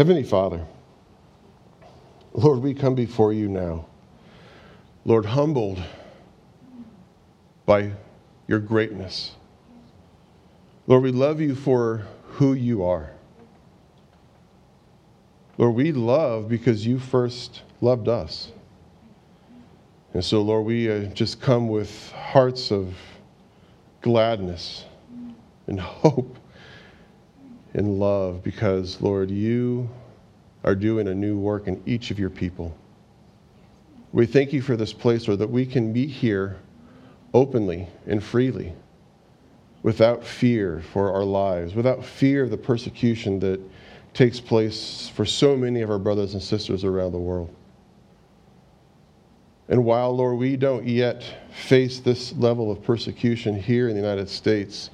Heavenly Father, Lord, we come before you now. Lord, humbled by your greatness. Lord, we love you for who you are. Lord, we love because you first loved us. And so, Lord, we uh, just come with hearts of gladness and hope and love because, Lord, you are doing a new work in each of your people. We thank you for this place, Lord, that we can meet here openly and freely without fear for our lives, without fear of the persecution that takes place for so many of our brothers and sisters around the world. And while, Lord, we don't yet face this level of persecution here in the United States,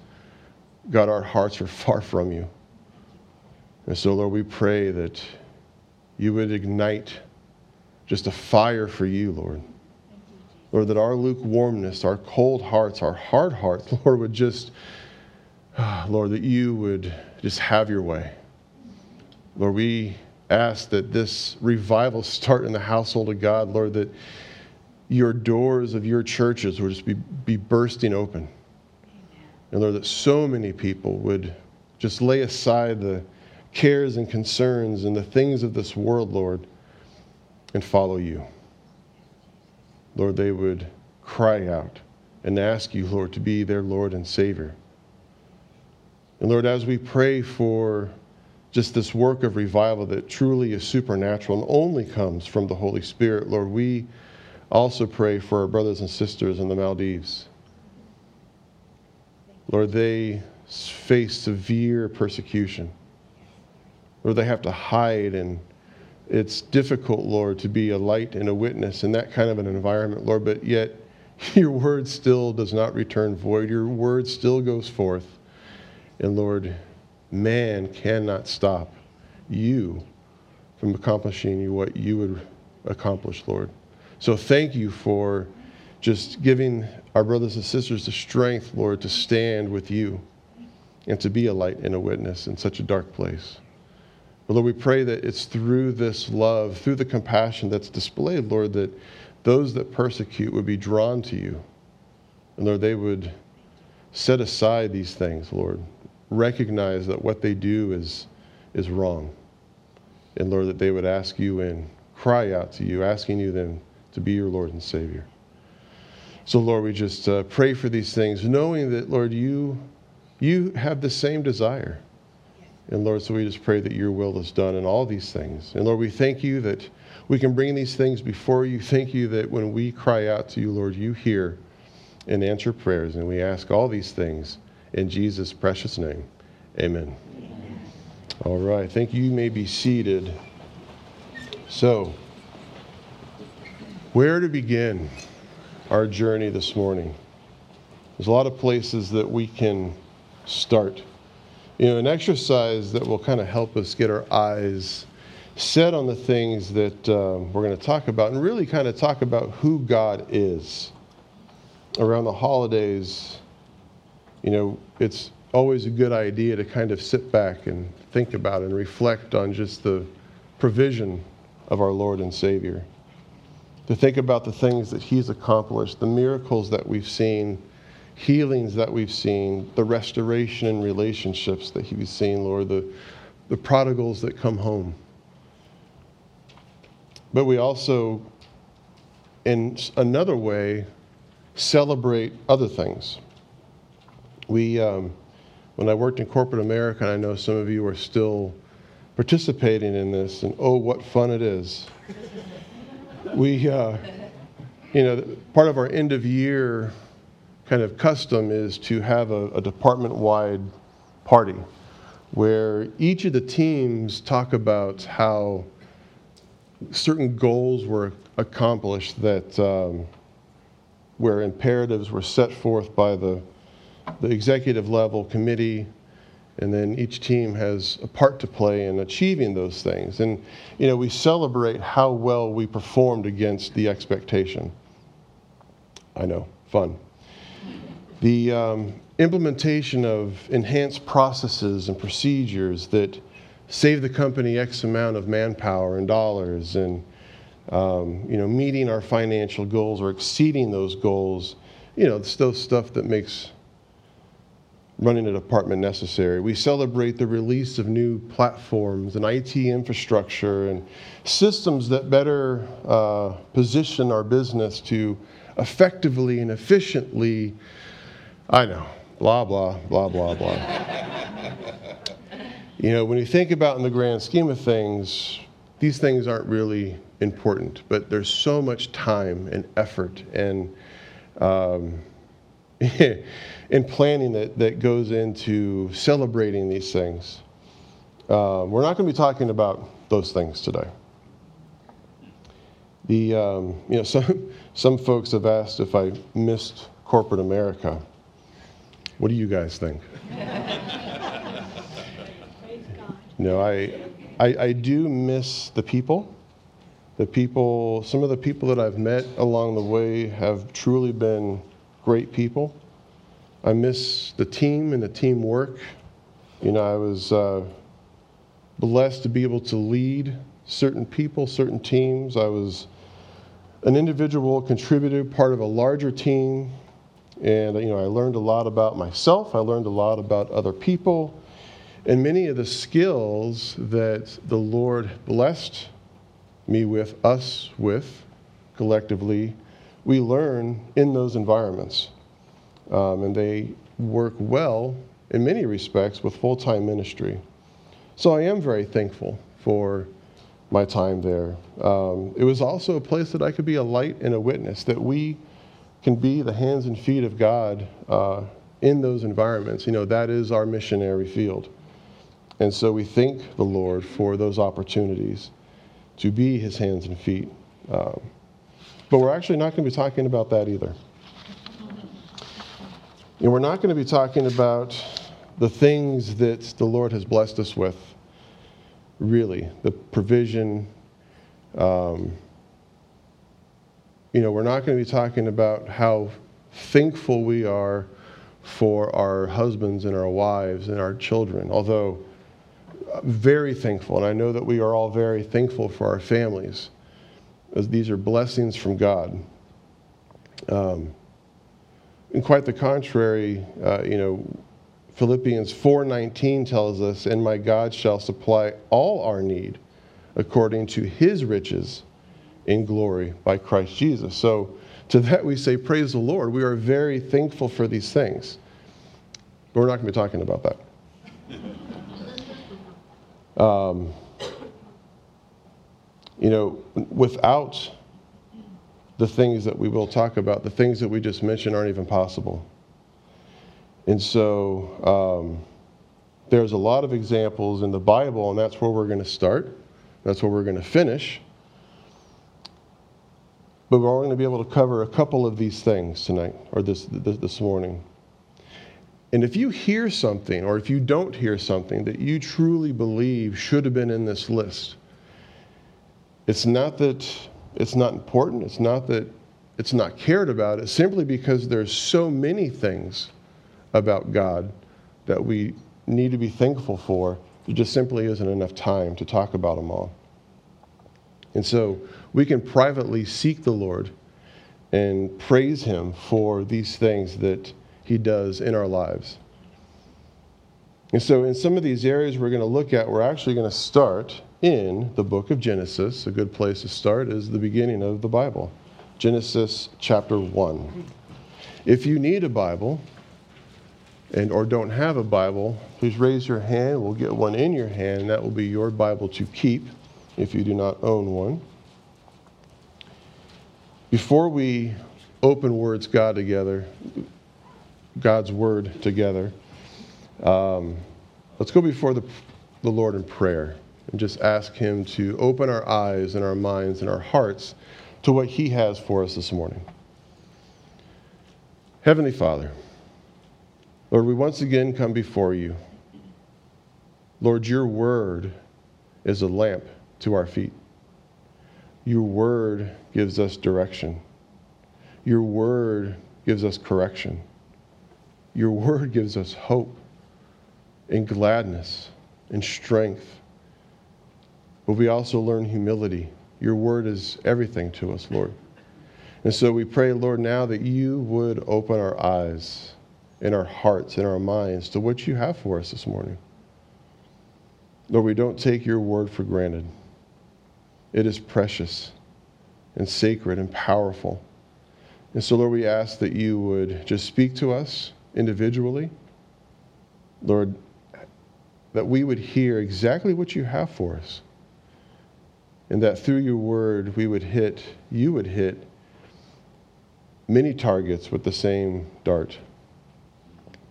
God, our hearts are far from you. And so, Lord, we pray that you would ignite just a fire for you, Lord. Lord, that our lukewarmness, our cold hearts, our hard hearts, Lord, would just, Lord, that you would just have your way. Lord, we ask that this revival start in the household of God, Lord, that your doors of your churches would just be, be bursting open. And Lord, that so many people would just lay aside the cares and concerns and the things of this world, Lord, and follow you. Lord, they would cry out and ask you, Lord, to be their Lord and Savior. And Lord, as we pray for just this work of revival that truly is supernatural and only comes from the Holy Spirit, Lord, we also pray for our brothers and sisters in the Maldives. Lord, they face severe persecution. Lord, they have to hide and it's difficult, Lord, to be a light and a witness in that kind of an environment, Lord, but yet your word still does not return void. Your word still goes forth. And Lord, man cannot stop you from accomplishing what you would accomplish, Lord. So thank you for just giving our brothers and sisters the strength, Lord, to stand with you and to be a light and a witness in such a dark place. Lord, we pray that it's through this love, through the compassion that's displayed, Lord, that those that persecute would be drawn to you. And Lord, they would set aside these things, Lord. Recognize that what they do is, is wrong. And Lord, that they would ask you and cry out to you, asking you then to be your Lord and Savior. So, Lord, we just uh, pray for these things, knowing that, Lord, you, you have the same desire. And Lord, so we just pray that your will is done in all these things. And Lord, we thank you that we can bring these things before you. Thank you that when we cry out to you, Lord, you hear and answer prayers. And we ask all these things in Jesus' precious name. Amen. Amen. All right. Thank you. You may be seated. So, where to begin our journey this morning? There's a lot of places that we can start you know, an exercise that will kind of help us get our eyes set on the things that um, we're going to talk about and really kind of talk about who God is. Around the holidays, you know, it's always a good idea to kind of sit back and think about and reflect on just the provision of our Lord and Savior. To think about the things that He's accomplished, the miracles that we've seen healings that we've seen, the restoration in relationships that we've seen, Lord, the, the prodigals that come home. But we also, in another way, celebrate other things. We, um, when I worked in corporate America, and I know some of you are still participating in this, and oh, what fun it is. we, uh, you know, part of our end of year kind of custom is to have a, a department wide party where each of the teams talk about how certain goals were accomplished that um, where imperatives were set forth by the, the executive level committee and then each team has a part to play in achieving those things. And you know we celebrate how well we performed against the expectation. I know fun the um, implementation of enhanced processes and procedures that save the company X amount of manpower and dollars and um, you know, meeting our financial goals or exceeding those goals. You know, those stuff that makes running a department necessary. We celebrate the release of new platforms and IT infrastructure and systems that better uh, position our business to effectively and efficiently, I know, blah, blah, blah, blah, blah. you know, when you think about in the grand scheme of things, these things aren't really important, but there's so much time and effort and um, in planning that, that goes into celebrating these things. Uh, we're not going to be talking about those things today. The, um, you know, some, some folks have asked if I missed corporate America. What do you guys think? no, I, I, I do miss the people. The people, some of the people that I've met along the way have truly been great people. I miss the team and the teamwork. You know, I was uh, blessed to be able to lead certain people, certain teams. I was an individual contributor, part of a larger team. And, you know, I learned a lot about myself. I learned a lot about other people. And many of the skills that the Lord blessed me with, us with, collectively, we learn in those environments. Um, and they work well, in many respects, with full time ministry. So I am very thankful for my time there. Um, it was also a place that I could be a light and a witness, that we can be the hands and feet of God uh, in those environments. You know, that is our missionary field. And so we thank the Lord for those opportunities to be his hands and feet. Um, but we're actually not going to be talking about that either. And we're not going to be talking about the things that the Lord has blessed us with, really, the provision. Um, you know, we're not going to be talking about how thankful we are for our husbands and our wives and our children, although very thankful, and I know that we are all very thankful for our families, as these are blessings from God. Um, and quite the contrary, uh, you know, Philippians 4:19 tells us, "And my God shall supply all our need according to His riches in glory by Christ Jesus." So, to that we say, "Praise the Lord." We are very thankful for these things, but we're not going to be talking about that. Um, you know, without the things that we will talk about, the things that we just mentioned aren't even possible. And so um, there's a lot of examples in the Bible, and that's where we're going to start. That's where we're going to finish. But we're only going to be able to cover a couple of these things tonight or this, this, this morning. And if you hear something, or if you don't hear something that you truly believe should have been in this list, it's not that it's not important, it's not that it's not cared about, it's simply because there's so many things about God that we need to be thankful for. There just simply isn't enough time to talk about them all. And so we can privately seek the Lord and praise Him for these things that he does in our lives. And so, in some of these areas we're going to look at, we're actually going to start in the book of Genesis. A good place to start is the beginning of the Bible, Genesis chapter 1. If you need a Bible, and or don't have a Bible, please raise your hand. We'll get one in your hand. And that will be your Bible to keep if you do not own one. Before we open words God together, God's word together. Um, let's go before the, the Lord in prayer and just ask Him to open our eyes and our minds and our hearts to what He has for us this morning. Heavenly Father, Lord, we once again come before you. Lord, your word is a lamp to our feet. Your word gives us direction. Your word gives us correction. Your word gives us hope and gladness and strength but we also learn humility. Your word is everything to us, Lord. And so we pray, Lord, now that you would open our eyes and our hearts and our minds to what you have for us this morning. Lord, we don't take your word for granted. It is precious and sacred and powerful. And so, Lord, we ask that you would just speak to us individually. Lord, that we would hear exactly what you have for us. And that through your word, we would hit, you would hit many targets with the same dart.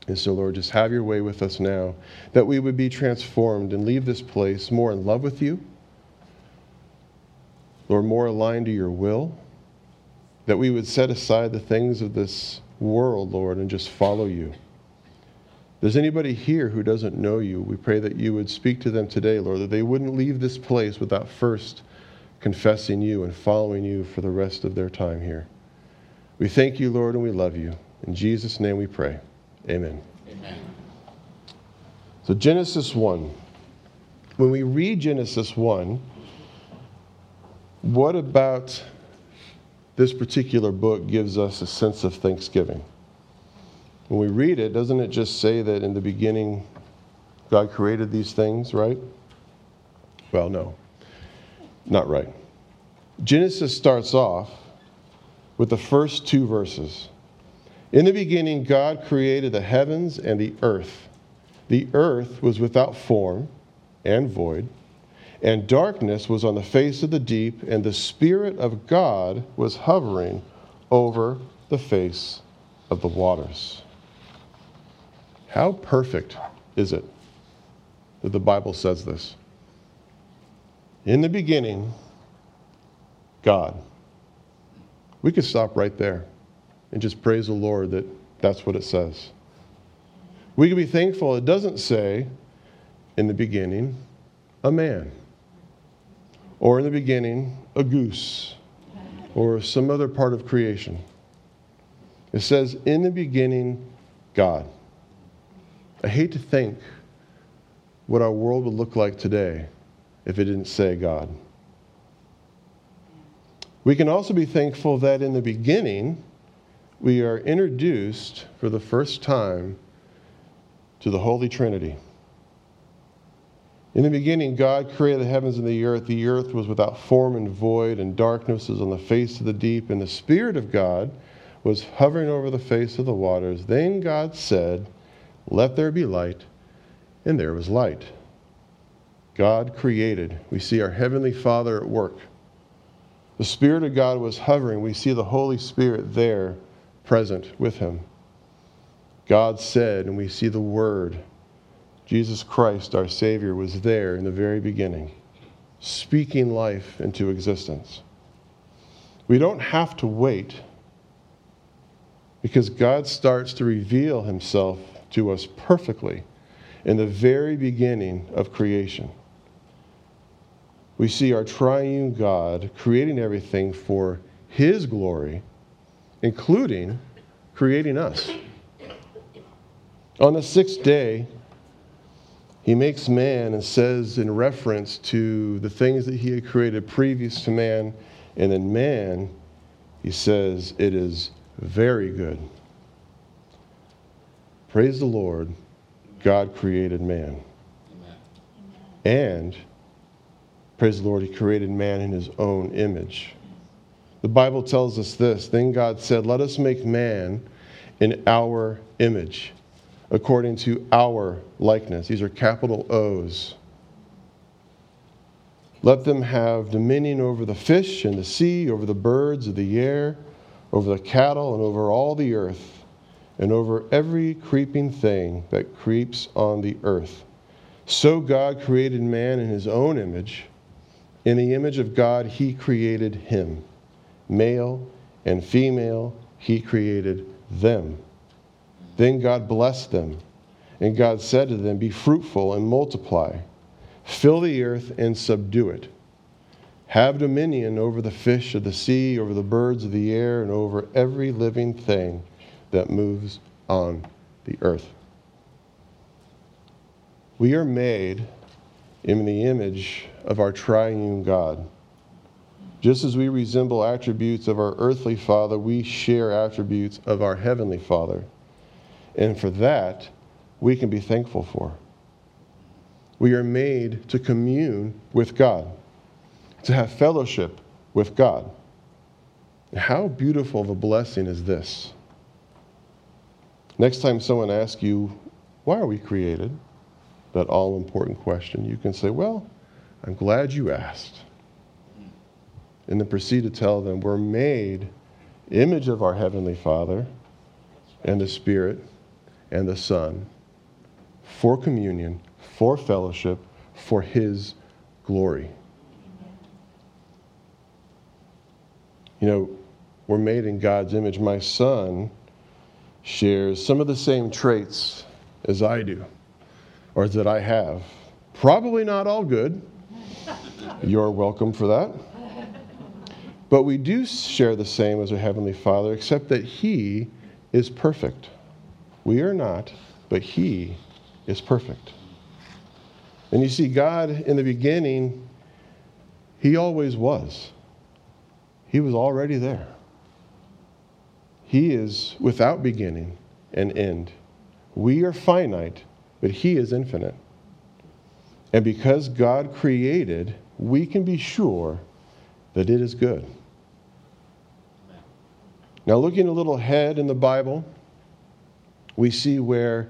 And so, Lord, just have your way with us now, that we would be transformed and leave this place more in love with you, Lord, more aligned to your will, that we would set aside the things of this world, Lord, and just follow you. If there's anybody here who doesn't know you, we pray that you would speak to them today, Lord, that they wouldn't leave this place without first confessing you and following you for the rest of their time here. We thank you, Lord, and we love you. In Jesus' name we pray. Amen. Amen. So, Genesis 1. When we read Genesis 1, what about this particular book gives us a sense of thanksgiving? When we read it, doesn't it just say that in the beginning God created these things, right? Well, no, not right. Genesis starts off with the first two verses. In the beginning, God created the heavens and the earth. The earth was without form and void, and darkness was on the face of the deep, and the Spirit of God was hovering over the face of the waters. How perfect is it that the Bible says this? In the beginning, God. We could stop right there and just praise the Lord that that's what it says. We could be thankful it doesn't say, in the beginning, a man, or in the beginning, a goose, or some other part of creation. It says, in the beginning, God. I hate to think what our world would look like today if it didn't say God. We can also be thankful that in the beginning, we are introduced for the first time to the Holy Trinity. In the beginning, God created the heavens and the earth. The earth was without form and void, and darkness was on the face of the deep, and the Spirit of God was hovering over the face of the waters. Then God said, Let there be light, and there was light. God created. We see our Heavenly Father at work. The Spirit of God was hovering. We see the Holy Spirit there present with him. God said, and we see the Word, Jesus Christ, our Savior, was there in the very beginning, speaking life into existence. We don't have to wait because God starts to reveal himself to us perfectly in the very beginning of creation we see our triune God creating everything for His glory, including creating us. On the sixth day, he makes man and says, in reference to the things that he had created previous to man, and in man, he says, it is very good. Praise the Lord, God created man. Amen. And Praise the Lord, He created man in His own image. The Bible tells us this Then God said, Let us make man in our image, according to our likeness. These are capital O's. Let them have dominion over the fish and the sea, over the birds of the air, over the cattle, and over all the earth, and over every creeping thing that creeps on the earth. So God created man in his own image. In the image of God, he created him. Male and female, he created them. Then God blessed them, and God said to them, Be fruitful and multiply, fill the earth and subdue it. Have dominion over the fish of the sea, over the birds of the air, and over every living thing that moves on the earth. We are made in the image of our triune God. Just as we resemble attributes of our earthly Father, we share attributes of our heavenly Father. And for that, we can be thankful for. We are made to commune with God, to have fellowship with God. How beautiful of a blessing is this? Next time someone asks you, Why are we created? that all important question, you can say, Well, I'm glad you asked. And then proceed to tell them, We're made image of our Heavenly Father and the Spirit and the Son for communion, for fellowship, for His glory. You know, we're made in God's image. My son shares some of the same traits as I do, or that I have. Probably not all good. You're welcome for that. But we do share the same as our Heavenly Father, except that He is perfect. We are not, but He is perfect. And you see, God in the beginning, He always was. He was already there. He is without beginning and end. We are finite, but He is infinite. And because God created, we can be sure that it is good. Now, looking a little ahead in the Bible, we see where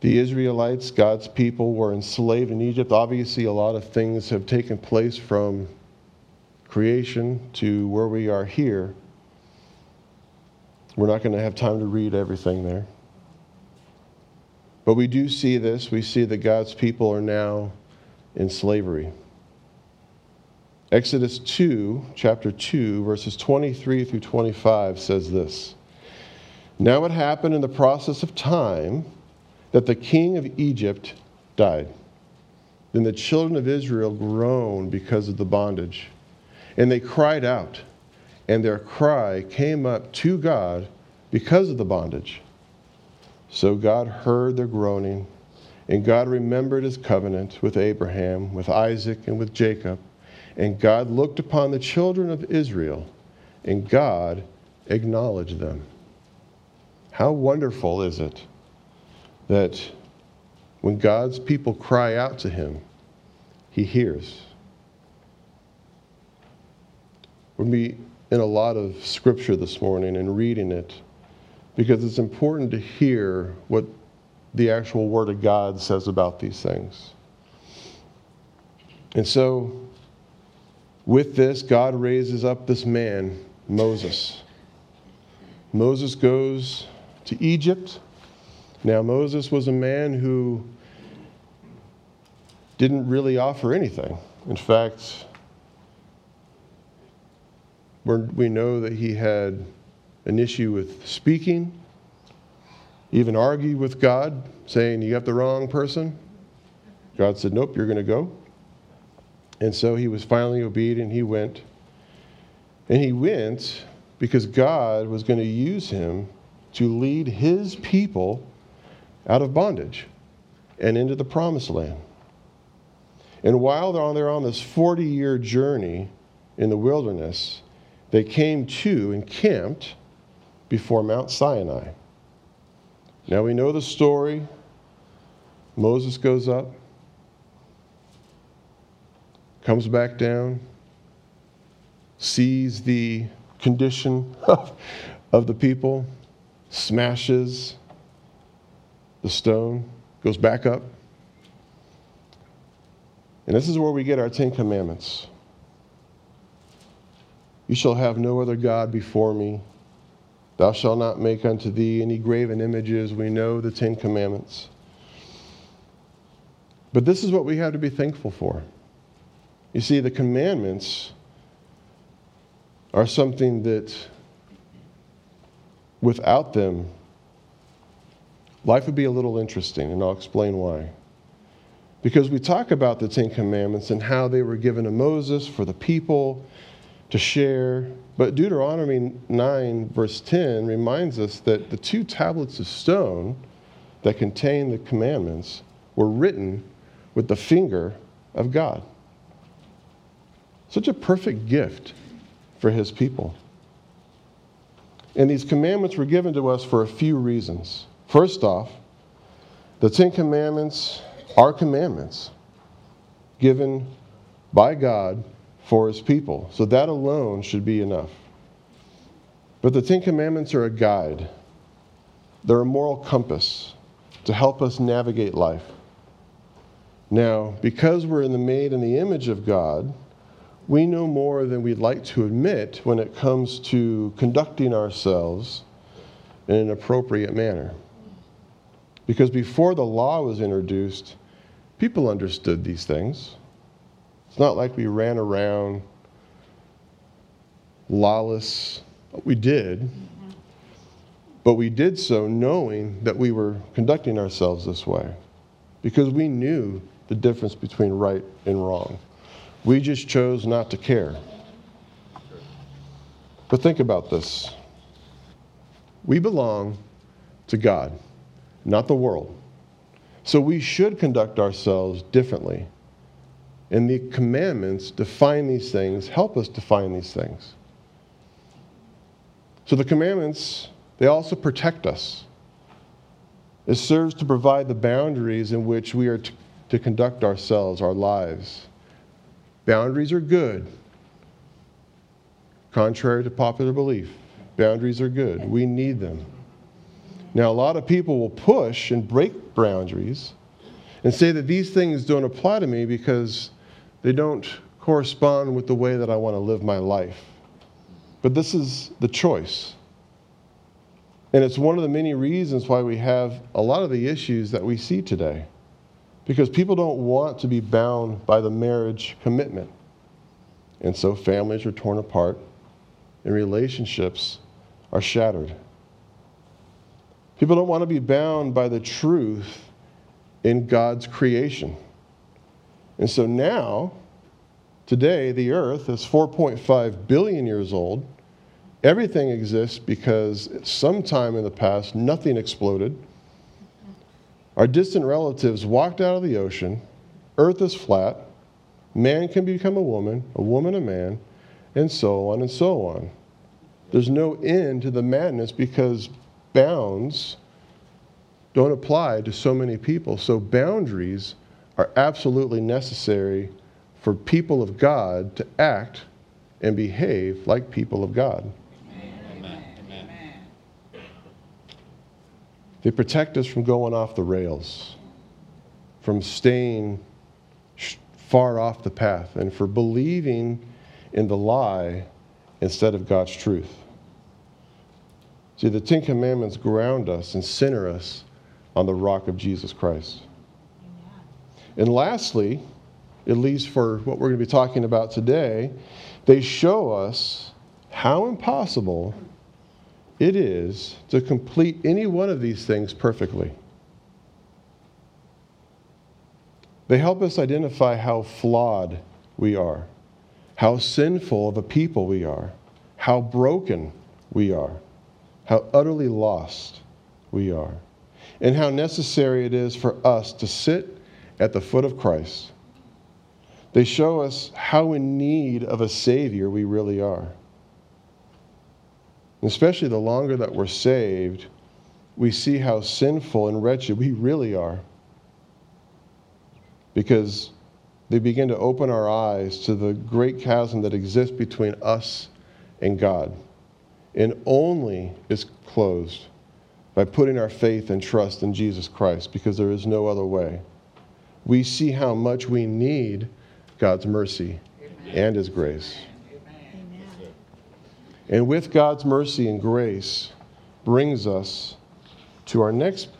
the Israelites, God's people, were enslaved in Egypt. Obviously, a lot of things have taken place from creation to where we are here. We're not going to have time to read everything there. But we do see this. We see that God's people are now in slavery. Exodus 2, chapter 2, verses 23 through 25 says this Now it happened in the process of time that the king of Egypt died. Then the children of Israel groaned because of the bondage, and they cried out and their cry came up to God because of the bondage. So God heard their groaning, and God remembered his covenant with Abraham, with Isaac, and with Jacob. And God looked upon the children of Israel, and God acknowledged them. How wonderful is it that when God's people cry out to him, he hears. We'll be in a lot of scripture this morning and reading it because it's important to hear what the actual Word of God says about these things. And so, with this, God raises up this man, Moses. Moses goes to Egypt. Now, Moses was a man who didn't really offer anything. In fact, we know that he had an issue with speaking, even argued with God, saying, You have the wrong person. God said, Nope, you're going to go. And so he was finally obedient. He went. And he went because God was going to use him to lead his people out of bondage and into the promised land. And while they're on, this 40 year journey in the wilderness, they came to and camped before Mount Sinai. Now we know the story. Moses goes up, comes back down, sees the condition of, of the people, smashes the stone, goes back up. And this is where we get our Ten Commandments. You shall have no other God before me. Thou shalt not make unto thee any graven images. We know the Ten Commandments. But this is what we have to be thankful for. You see, the commandments are something that without them, life would be a little interesting, and I'll explain why. Because we talk about the Ten Commandments and how they were given to Moses for the people to share. But Deuteronomy 9, verse 10, reminds us that the two tablets of stone that contain the commandments were written with the finger of God. Such a perfect gift for his people. And these commandments were given to us for a few reasons. First off, the Ten Commandments are commandments given by God for his people. So that alone should be enough. But the Ten Commandments are a guide, they're a moral compass to help us navigate life. Now, because we're in the made in the image of God, we know more than we'd like to admit when it comes to conducting ourselves in an appropriate manner. Because before the law was introduced, people understood these things. It's not like we ran around lawless. We did, but we did so knowing that we were conducting ourselves this way because we knew the difference between right and wrong. We just chose not to care. But think about this we belong to God, not the world. So we should conduct ourselves differently. And the commandments define these things, help us define these things. So the commandments, they also protect us. It serves to provide the boundaries in which we are to, to conduct ourselves, our lives. Boundaries are good. Contrary to popular belief, boundaries are good. We need them. Now, a lot of people will push and break boundaries and say that these things don't apply to me because they don't correspond with the way that I want to live my life. But this is the choice. And it's one of the many reasons why we have a lot of the issues that we see today because people don't want to be bound by the marriage commitment. And so families are torn apart and relationships are shattered. People don't want to be bound by the truth in God's creation. And so now, today, the earth is 4.5 billion years old. Everything exists because sometime in the past, nothing exploded our distant relatives walked out of the ocean. Earth is flat. Man can become a woman, a woman a man, and so on and so on. There's no end to the madness because bounds don't apply to so many people. So boundaries are absolutely necessary for people of God to act and behave like people of God. They protect us from going off the rails, from staying far off the path, and for believing in the lie instead of God's truth. See, the Ten Commandments ground us and center us on the rock of Jesus Christ. And lastly, at least for what we're going to be talking about today, they show us how impossible it is to complete any one of these things perfectly. They help us identify how flawed we are, how sinful of a people we are, how broken we are, how utterly lost we are, and how necessary it is for us to sit at the foot of Christ. They show us how in need of a Savior we really are especially the longer that we're saved, we see how sinful and wretched we really are. Because they begin to open our eyes to the great chasm that exists between us and God. And only is closed by putting our faith and trust in Jesus Christ because there is no other way. We see how much we need God's mercy Amen. and His grace. And with God's mercy and grace brings us to our next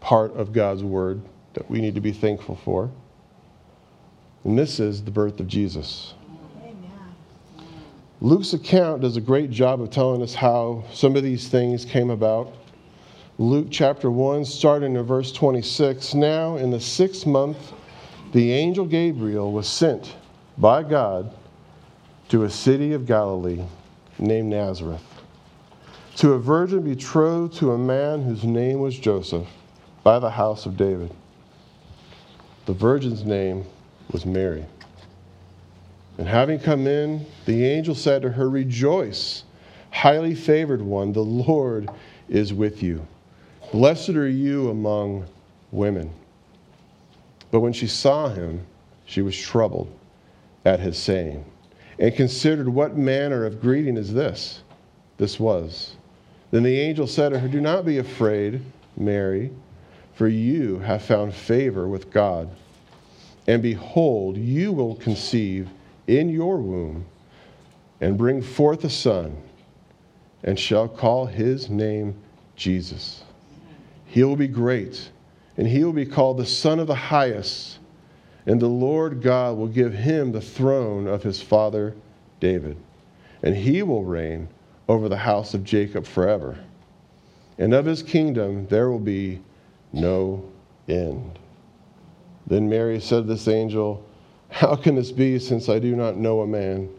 part of God's word that we need to be thankful for. And this is the birth of Jesus. Luke's account does a great job of telling us how some of these things came about. Luke chapter 1, starting in verse 26. Now, in the sixth month, the angel Gabriel was sent by God to a city of Galilee named Nazareth, to a virgin betrothed to a man whose name was Joseph, by the house of David. The virgin's name was Mary. And having come in, the angel said to her, Rejoice, highly favored one, the Lord is with you. Blessed are you among women. But when she saw him, she was troubled at his saying, and considered what manner of greeting is this? This was. Then the angel said to her, Do not be afraid, Mary, for you have found favor with God. And behold, you will conceive in your womb and bring forth a son, and shall call his name Jesus. He will be great, and he will be called the Son of the Highest. And the Lord God will give him the throne of his father David, and he will reign over the house of Jacob forever. And of his kingdom there will be no end. Then Mary said to this angel, How can this be, since I do not know a man?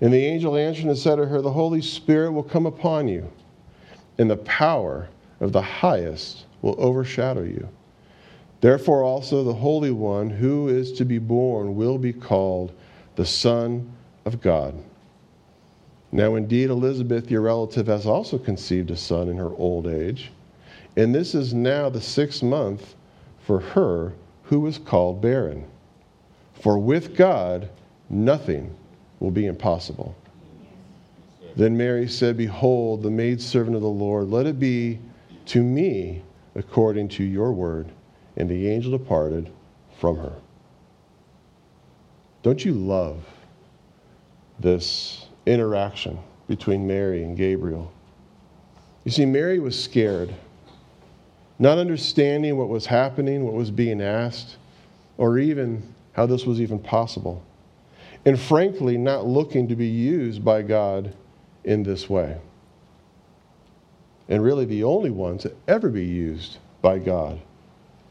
And the angel answered and said to her, The Holy Spirit will come upon you, and the power of the highest will overshadow you. Therefore, also the Holy One who is to be born will be called the Son of God. Now, indeed, Elizabeth, your relative, has also conceived a son in her old age, and this is now the sixth month for her who was called barren. For with God, nothing will be impossible. Then Mary said, Behold, the maidservant of the Lord, let it be to me according to your word. And the angel departed from her. Don't you love this interaction between Mary and Gabriel? You see, Mary was scared, not understanding what was happening, what was being asked, or even how this was even possible. And frankly, not looking to be used by God in this way. And really, the only ones to ever be used by God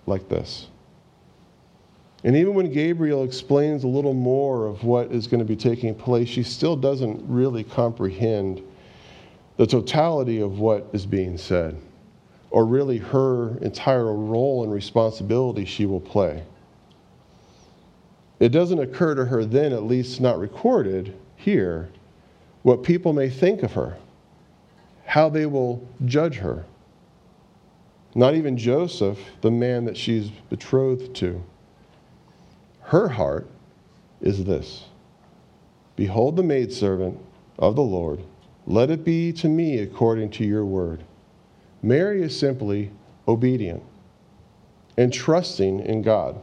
like this. And even when Gabriel explains a little more of what is going to be taking place, she still doesn't really comprehend the totality of what is being said, or really her entire role and responsibility she will play. It doesn't occur to her then, at least not recorded here, what people may think of her, how they will judge her. Not even Joseph, the man that she's betrothed to. Her heart is this Behold the maidservant of the Lord, let it be to me according to your word. Mary is simply obedient and trusting in God.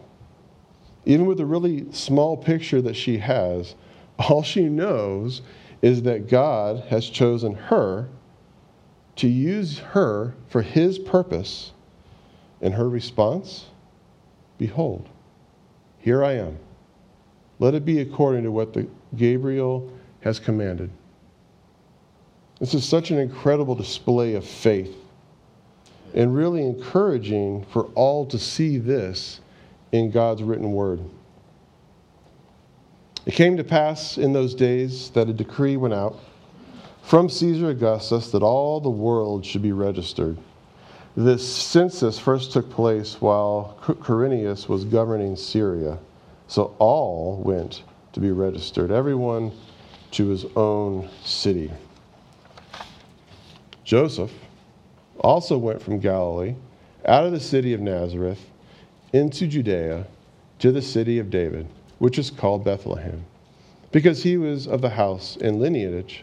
Even with the really small picture that she has, all she knows is that God has chosen her to use her for his purpose. And her response Behold, here I am. Let it be according to what the Gabriel has commanded. This is such an incredible display of faith and really encouraging for all to see this in God's written word. It came to pass in those days that a decree went out from Caesar Augustus that all the world should be registered. This census first took place while Quirinius was governing Syria. So all went to be registered, everyone to his own city. Joseph also went from Galilee, out of the city of Nazareth, into Judea, to the city of David, which is called Bethlehem, because he was of the house and lineage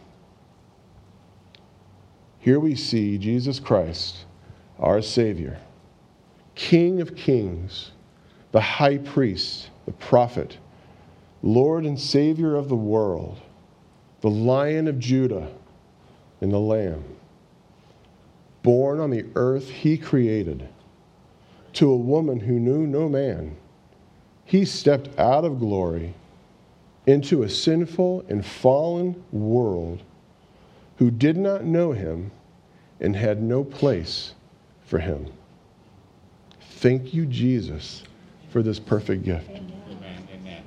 Here we see Jesus Christ, our Savior, King of kings, the high priest, the prophet, Lord and Savior of the world, the Lion of Judah, and the Lamb. Born on the earth he created, to a woman who knew no man, he stepped out of glory into a sinful and fallen world who did not know him and had no place for him. Thank you, Jesus, for this perfect gift. Amen. Amen.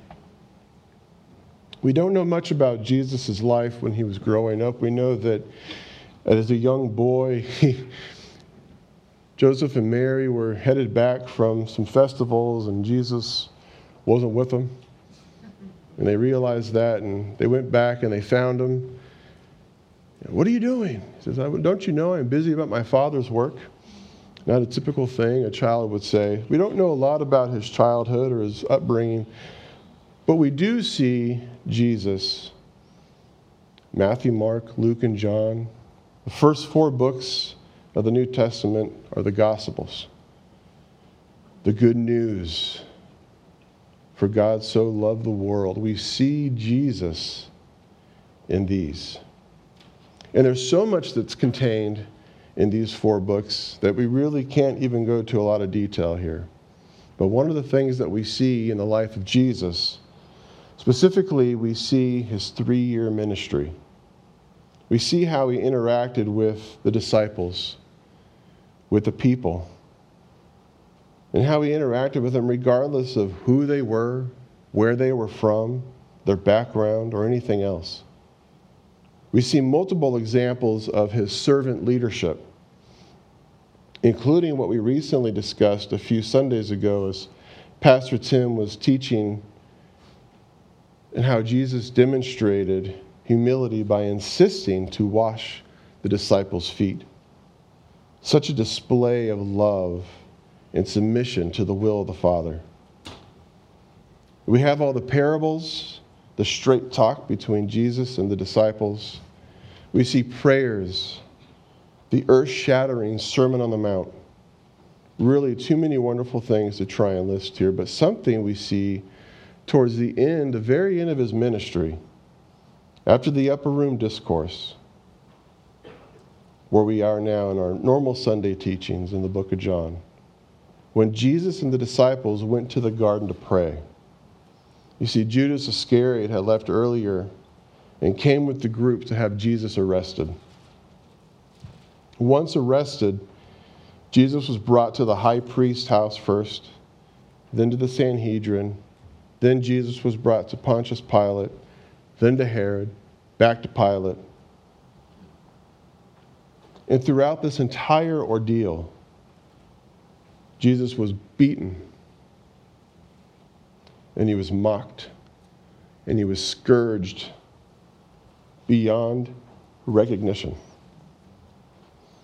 We don't know much about Jesus' life when he was growing up. We know that as a young boy, he, Joseph and Mary were headed back from some festivals, and Jesus wasn't with them. And they realized that, and they went back and they found him. What are you doing? He says, Don't you know I'm busy about my father's work? Not a typical thing a child would say. We don't know a lot about his childhood or his upbringing, but we do see Jesus, Matthew, Mark, Luke, and John. The first four books of the New Testament are the Gospels, the good news. For God so loved the world. We see Jesus in these. And there's so much that's contained in these four books that we really can't even go to a lot of detail here. But one of the things that we see in the life of Jesus, specifically, we see his three year ministry. We see how he interacted with the disciples, with the people, and how he interacted with them regardless of who they were, where they were from, their background, or anything else. We see multiple examples of his servant leadership, including what we recently discussed a few Sundays ago as Pastor Tim was teaching and how Jesus demonstrated humility by insisting to wash the disciples' feet. Such a display of love and submission to the will of the Father. We have all the parables, the straight talk between Jesus and the disciples. We see prayers, the earth shattering Sermon on the Mount. Really, too many wonderful things to try and list here, but something we see towards the end, the very end of his ministry after the upper room discourse, where we are now in our normal Sunday teachings in the book of John, when Jesus and the disciples went to the garden to pray. You see, Judas Iscariot had left earlier and came with the group to have Jesus arrested. Once arrested, Jesus was brought to the high priest's house first, then to the Sanhedrin, then Jesus was brought to Pontius Pilate then to Herod, back to Pilate. And throughout this entire ordeal, Jesus was beaten, and he was mocked, and he was scourged beyond recognition.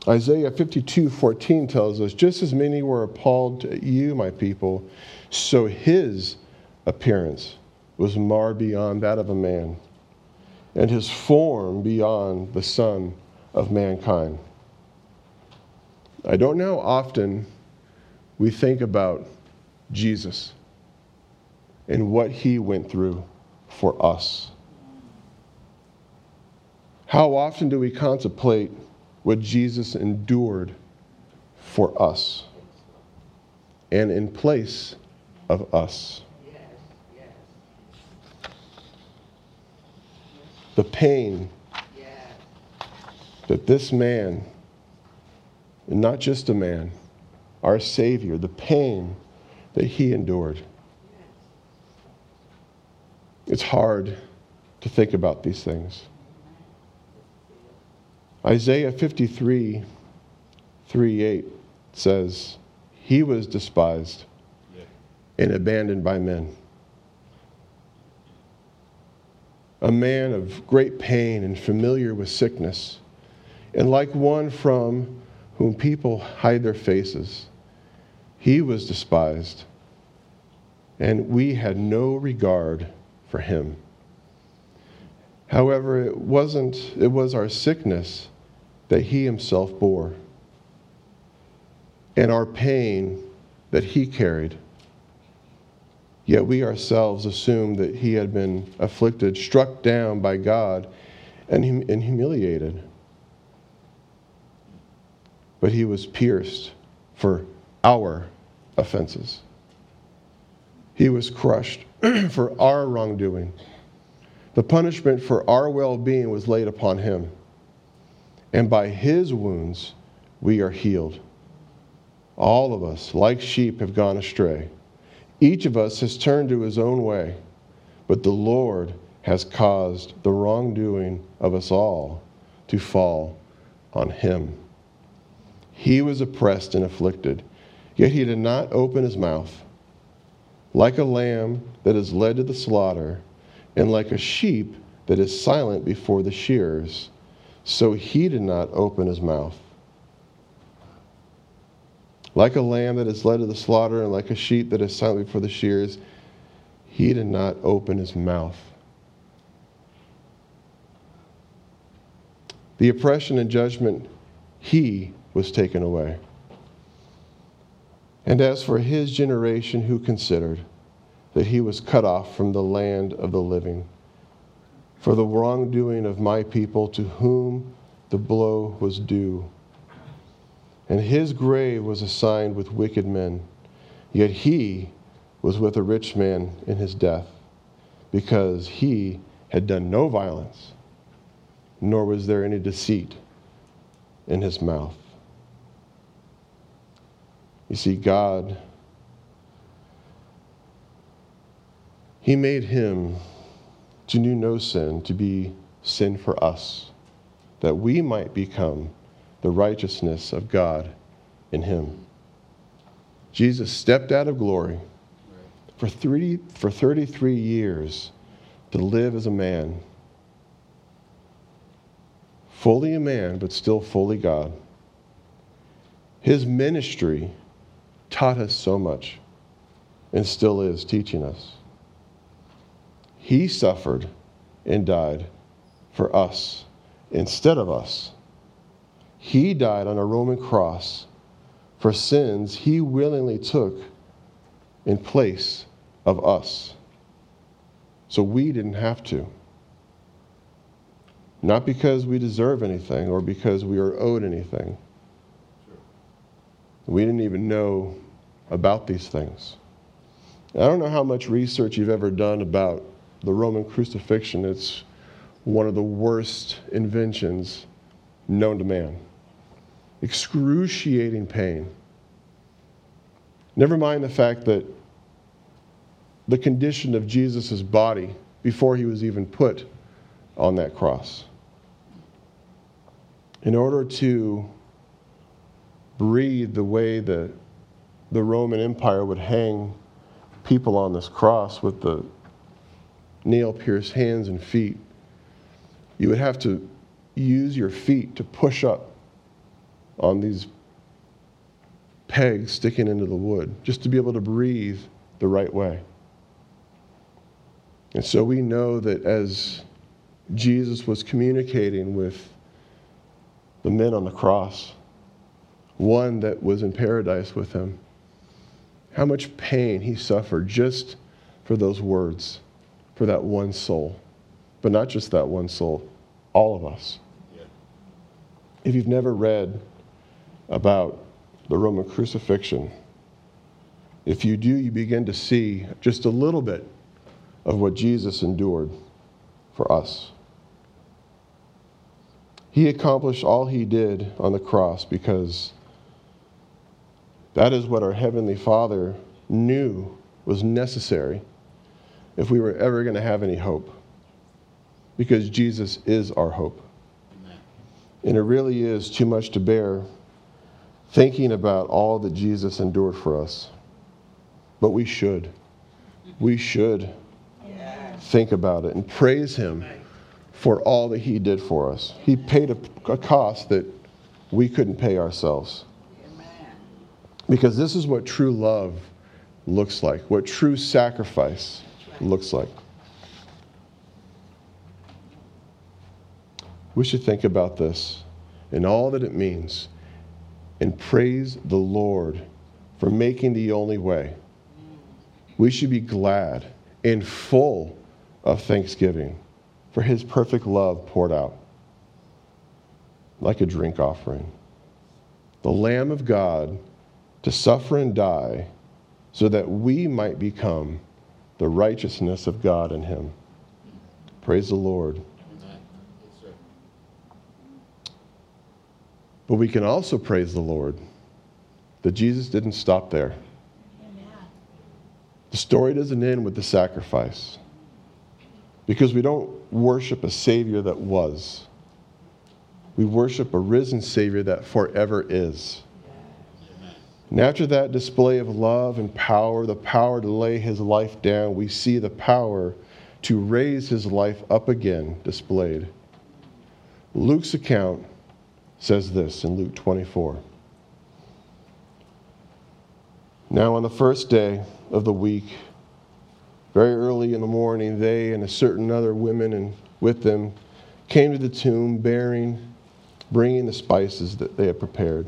Isaiah 52 14 tells us, Just as many were appalled at you, my people, so his appearance was marred beyond that of a man, and his form beyond the Son of mankind. I don't know how often we think about Jesus and what he went through for us. How often do we contemplate what Jesus endured for us and in place of us? the pain that this man, and not just a man, our Savior, the pain that he endured. It's hard to think about these things. Isaiah 53 3 8 says, He was despised and abandoned by men a man of great pain and familiar with sickness, and like one from whom people hide their faces. He was despised, and we had no regard for him. However, it wasn't, it was our sickness that he himself bore, and our pain that he carried. Yet we ourselves assumed that he had been afflicted, struck down by God, and, hum- and humiliated. But he was pierced for our offenses. He was crushed for our wrongdoing. The punishment for our well being was laid upon him. And by his wounds we are healed. All of us, like sheep, have gone astray. Each of us has turned to his own way, but the Lord has caused the wrongdoing of us all to fall on him. He was oppressed and afflicted, yet he did not open his mouth. Like a lamb that is led to the slaughter, and like a sheep that is silent before the shearers, so he did not open his mouth. Like a lamb that is led to the slaughter, and like a sheep that is silent before the shears, he did not open his mouth. The oppression and judgment, he was taken away. And as for his generation who considered that he was cut off from the land of the living, for the wrongdoing of my people to whom the blow was due. And his grave was assigned with wicked men, yet he was with a rich man in his death, because he had done no violence, nor was there any deceit in his mouth. You see, God, He made him to knew no sin to be sin for us, that we might become the righteousness of God in him. Jesus stepped out of glory for, 30, for 33 years to live as a man, fully a man, but still fully God. His ministry taught us so much and still is teaching us. He suffered and died for us instead of us. He died on a Roman cross for sins he willingly took in place of us. So we didn't have to. Not because we deserve anything or because we are owed anything. We didn't even know about these things. I don't know how much research you've ever done about the Roman crucifixion. It's one of the worst inventions known to man. Excruciating pain. Never mind the fact that the condition of Jesus' body before he was even put on that cross. In order to breathe the way that the Roman Empire would hang people on this cross with the nail pierced hands and feet, you would have to use your feet to push up on these pegs sticking into the wood just to be able to breathe the right way. And so we know that as Jesus was communicating with the men on the cross, one that was in paradise with him, how much pain he suffered just for those words for that one soul. But not just that one soul, all of us. Yeah. If you've never read about the Roman crucifixion, if you do, you begin to see just a little bit of what Jesus endured for us. He accomplished all he did on the cross because that is what our Heavenly Father knew was necessary if we were ever going to have any hope. Because Jesus is our hope. Amen. And it really is too much to bear thinking about all that Jesus endured for us. But we should. We should think about it and praise Him for all that He did for us. He paid a, a cost that we couldn't pay ourselves. Because this is what true love looks like, what true sacrifice looks like. We should think about this and all that it means and praise the Lord for making the only way. We should be glad and full of thanksgiving for his perfect love poured out like a drink offering. The Lamb of God to suffer and die so that we might become the righteousness of God in him. Praise the Lord. But we can also praise the Lord that Jesus didn't stop there. The story doesn't end with the sacrifice because we don't worship a Savior that was. We worship a risen Savior that forever is. And after that display of love and power, the power to lay his life down, we see the power to raise his life up again displayed. Luke's account says this in Luke 24. Now, on the first day of the week, very early in the morning, they and a certain other women and with them came to the tomb bearing, bringing the spices that they had prepared.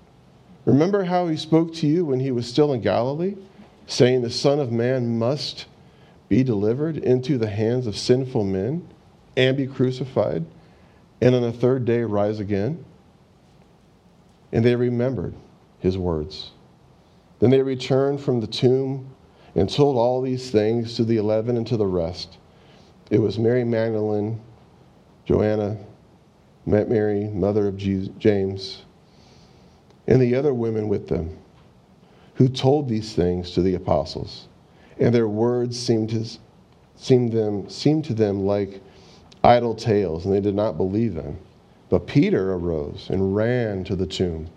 Remember how he spoke to you when he was still in Galilee, saying, The Son of Man must be delivered into the hands of sinful men and be crucified, and on the third day rise again? And they remembered his words. Then they returned from the tomb and told all these things to the eleven and to the rest. It was Mary Magdalene, Joanna, Mary, mother of James, and the other women with them, who told these things to the apostles. And their words seemed to, them, seemed to them like idle tales, and they did not believe them. But Peter arose and ran to the tomb.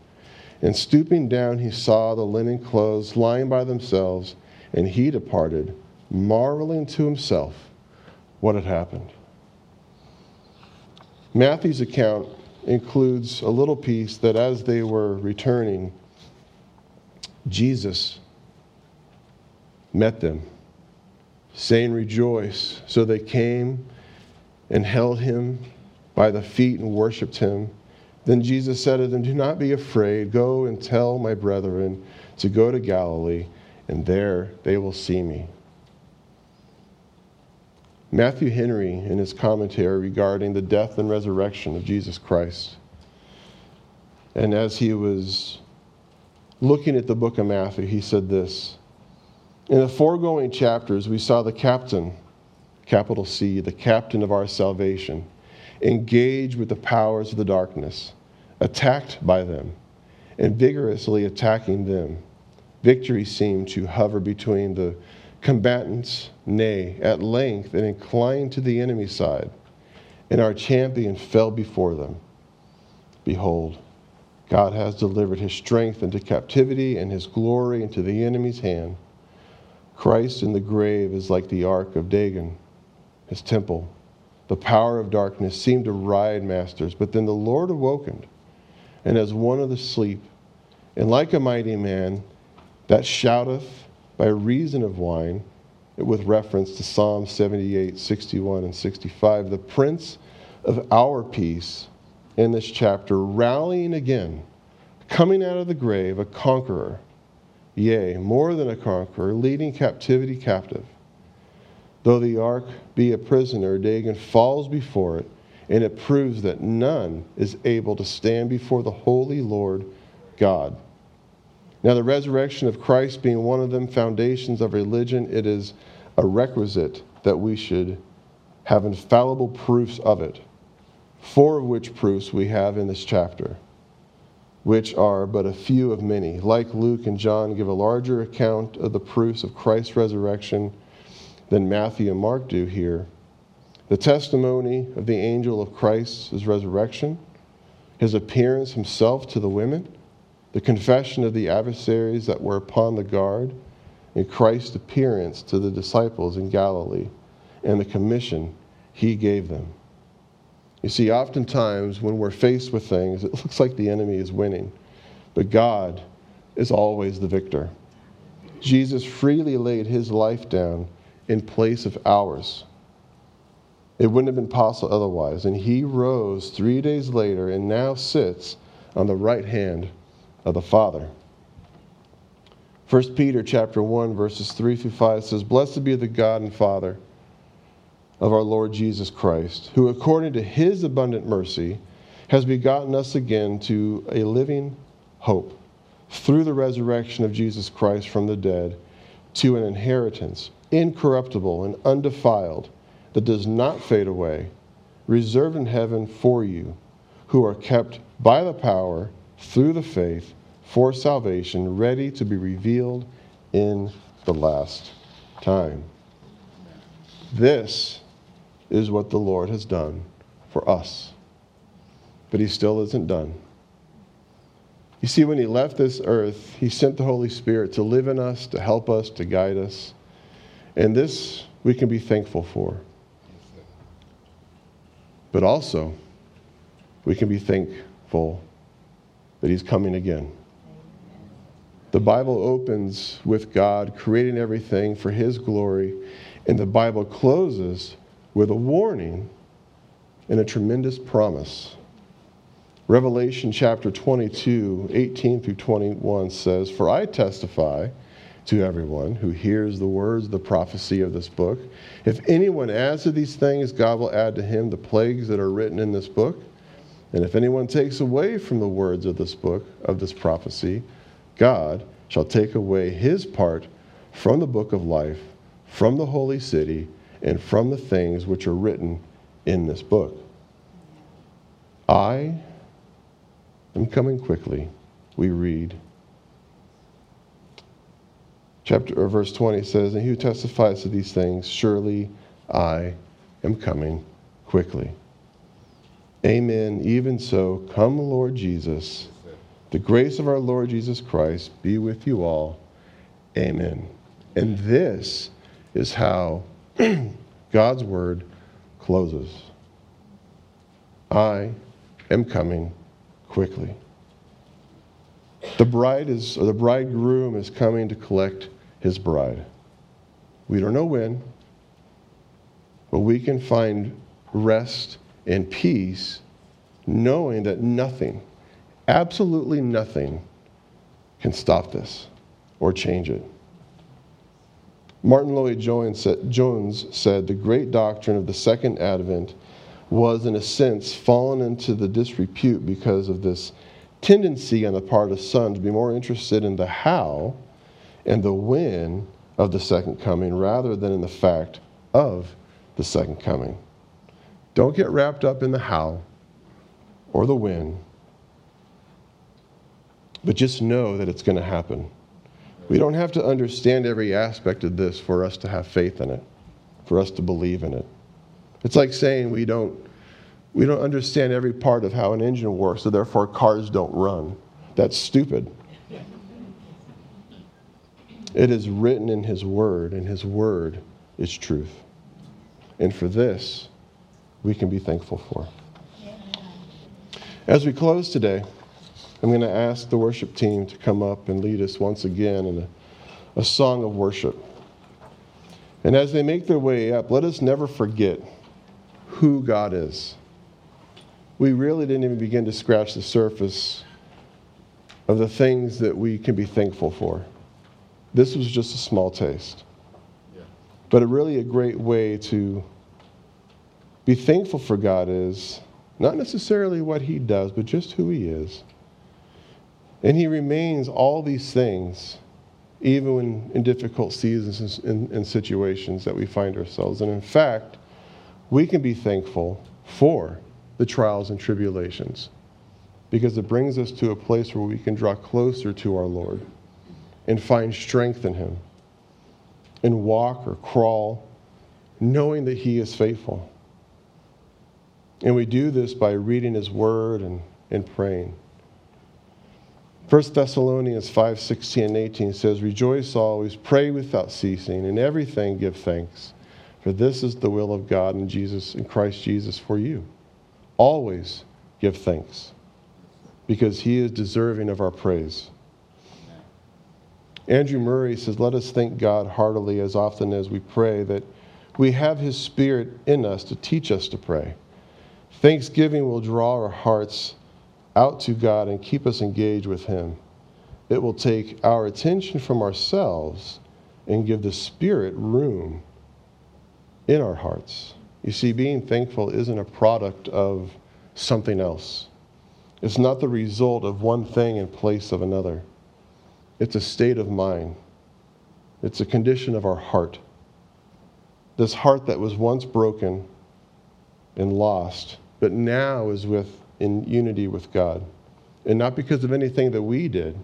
And stooping down, he saw the linen clothes lying by themselves, and he departed, marveling to himself what had happened. Matthew's account includes a little piece that as they were returning, Jesus met them, saying, Rejoice. So they came and held him by the feet and worshiped him. Then Jesus said to them, Do not be afraid. Go and tell my brethren to go to Galilee, and there they will see me. Matthew Henry, in his commentary regarding the death and resurrection of Jesus Christ, and as he was looking at the book of Matthew, he said this In the foregoing chapters, we saw the captain, capital C, the captain of our salvation, engaged with the powers of the darkness, attacked by them, and vigorously attacking them. Victory seemed to hover between the combatants, nay, at length, and inclined to the enemy's side, and our champion fell before them. Behold, God has delivered his strength into captivity and his glory into the enemy's hand. Christ in the grave is like the ark of Dagon, his temple. The power of darkness seemed to ride masters, but then the Lord awakened, and as one of the sleep, and like a mighty man that shouteth by reason of wine, with reference to Psalm 78, 61, and 65, the Prince of our peace in this chapter, rallying again, coming out of the grave, a conqueror, yea, more than a conqueror, leading captivity captive. Though the ark be a prisoner, Dagon falls before it, and it proves that none is able to stand before the holy Lord God. Now, the resurrection of Christ being one of them foundations of religion, it is a requisite that we should have infallible proofs of it, four of which proofs we have in this chapter, which are but a few of many. Like Luke and John give a larger account of the proofs of Christ's resurrection than Matthew and Mark do here. The testimony of the angel of Christ's resurrection, his appearance himself to the women, the confession of the adversaries that were upon the guard, and Christ's appearance to the disciples in Galilee, and the commission he gave them. You see, oftentimes when we're faced with things, it looks like the enemy is winning, but God is always the victor. Jesus freely laid his life down in place of ours. It wouldn't have been possible otherwise. And he rose three days later and now sits on the right hand of the Father. 1 Peter chapter 1 verses 3 through 5 says, "Blessed be the God and Father of our Lord Jesus Christ, who according to his abundant mercy has begotten us again to a living hope through the resurrection of Jesus Christ from the dead to an inheritance incorruptible and undefiled that does not fade away, reserved in heaven for you, who are kept by the power through the faith for salvation, ready to be revealed in the last time. This is what the Lord has done for us. But He still isn't done. You see, when He left this earth, He sent the Holy Spirit to live in us, to help us, to guide us. And this we can be thankful for. But also, we can be thankful that He's coming again. The Bible opens with God creating everything for His glory, and the Bible closes with a warning and a tremendous promise. Revelation chapter 22, 18 through 21 says, For I testify to everyone who hears the words the prophecy of this book. If anyone adds to these things, God will add to him the plagues that are written in this book. And if anyone takes away from the words of this book, of this prophecy, God shall take away his part from the book of life, from the holy city, and from the things which are written in this book. I am coming quickly, we read chapter or verse 20 says, And he who testifies to these things, surely I am coming quickly. Amen. Even so, come, Lord Jesus. The grace of our Lord Jesus Christ be with you all. Amen. And this is how God's word closes. I am coming quickly. The bride is, or the bridegroom is coming to collect his bride. We don't know when, but we can find rest and peace knowing that nothing, absolutely nothing, can stop this or change it. Martyn Lloyd-Jones said, The great doctrine of the second advent was, in a sense, fallen into the disrepute because of this tendency on the part of some to be more interested in the how and the when of the second coming rather than in the fact of the second coming. Don't get wrapped up in the how or the when, but just know that it's going to happen. We don't have to understand every aspect of this for us to have faith in it, for us to believe in it. It's like saying we don't, we don't understand every part of how an engine works, so therefore cars don't run. That's stupid. It is written in His Word, and His Word is truth. And for this, we can be thankful for. As we close today, I'm going to ask the worship team to come up and lead us once again in a, a song of worship. And as they make their way up, let us never forget who God is. We really didn't even begin to scratch the surface of the things that we can be thankful for. This was just a small taste. Yeah. But a really a great way to be thankful for God is not necessarily what He does, but just who He is. And He remains all these things, even when in difficult seasons and, situations that we find ourselves. And in fact, we can be thankful for the trials and tribulations because it brings us to a place where we can draw closer to our Lord and find strength in Him and walk or crawl knowing that He is faithful. And we do this by reading His Word and, and praying. 1 Thessalonians 5 16 and 18 says, Rejoice always, pray without ceasing, in everything give thanks, for this is the will of God in Jesus in Christ Jesus for you. Always give thanks, because he is deserving of our praise. Andrew Murray says, Let us thank God heartily as often as we pray that We have His Spirit in us to teach us to pray. Thanksgiving will draw our hearts out to God and keep us engaged with Him. It will take our attention from ourselves and give the Spirit room in our hearts. You see, being thankful isn't a product of something else. It's not the result of one thing in place of another. It's a state of mind. It's a condition of our heart. This heart that was once broken and lost, but now is with in unity with God. And not because of anything that we did,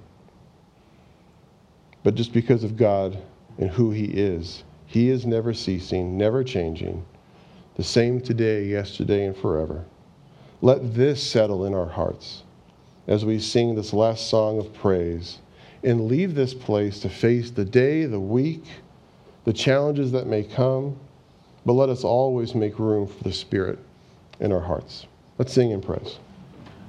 but just because of God and who He is. He is never ceasing, never changing, the same today, yesterday, and forever. Let this settle in our hearts as we sing this last song of praise and leave this place to face the day, the week, the challenges that may come, but let us always make room for the Spirit in our hearts. Let's sing in praise.